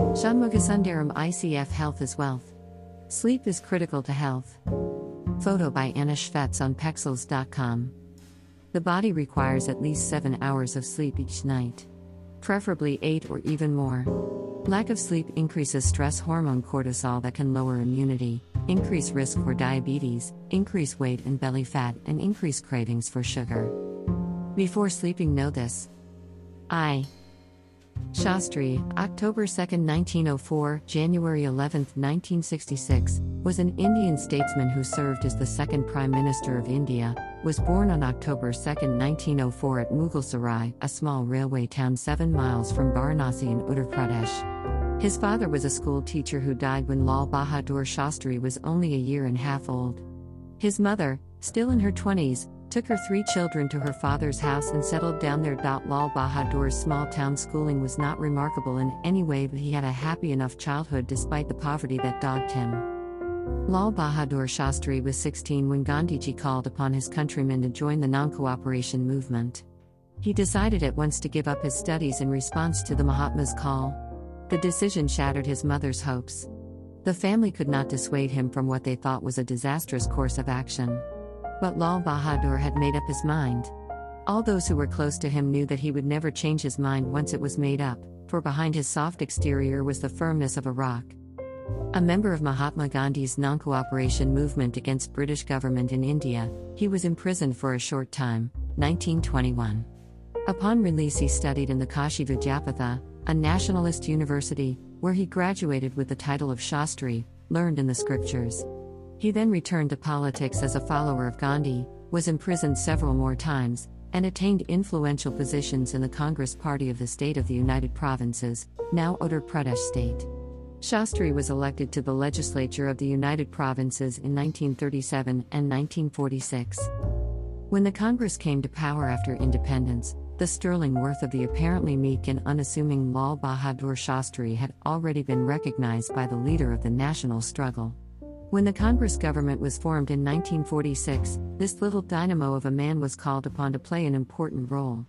Shanmugasundaram ICF Health is Wealth. Sleep is critical to health. Photo by Anna Shvets on Pexels.com. The body requires at least 7 hours of sleep each night, preferably 8 or even more. Lack of sleep increases stress hormone cortisol that can lower immunity, increase risk for diabetes, increase weight and belly fat, and increase cravings for sugar. Before sleeping, know this. I. Shastri, October 2, 1904, January 11, 1966, was an Indian statesman who served as the second Prime Minister of India, was born on October 2, 1904 at Mughalsarai, a small railway town 7 miles from Varanasi in Uttar Pradesh. His father was a school teacher who died when Lal Bahadur Shastri was only a year and a half old. His mother, still in her 20s, took her three children to her father's house and settled down there. Lal Bahadur's small town schooling was not remarkable in any way, but he had a happy enough childhood despite the poverty that dogged him. Lal Bahadur Shastri was 16 when Gandhiji called upon his countrymen to join the non cooperation movement. He decided at once to give up his studies in response to the Mahatma's call. The decision shattered his mother's hopes. The family could not dissuade him from what they thought was a disastrous course of action. But Lal Bahadur had made up his mind. All those who were close to him knew that he would never change his mind once it was made up, for behind his soft exterior was the firmness of a rock. A member of Mahatma Gandhi's non cooperation movement against British government in India, he was imprisoned for a short time, 1921. Upon release, he studied in the Kashi Vidyapitha, a nationalist university, where he graduated with the title of Shastri, learned in the scriptures. He then returned to politics as a follower of Gandhi, was imprisoned several more times, and attained influential positions in the Congress Party of the State of the United Provinces, now Uttar Pradesh State. Shastri was elected to the legislature of the United Provinces in 1937 and 1946. When the Congress came to power after independence, the sterling worth of the apparently meek and unassuming Lal Bahadur Shastri had already been recognized by the leader of the national struggle. When the Congress government was formed in 1946, this little dynamo of a man was called upon to play an important role.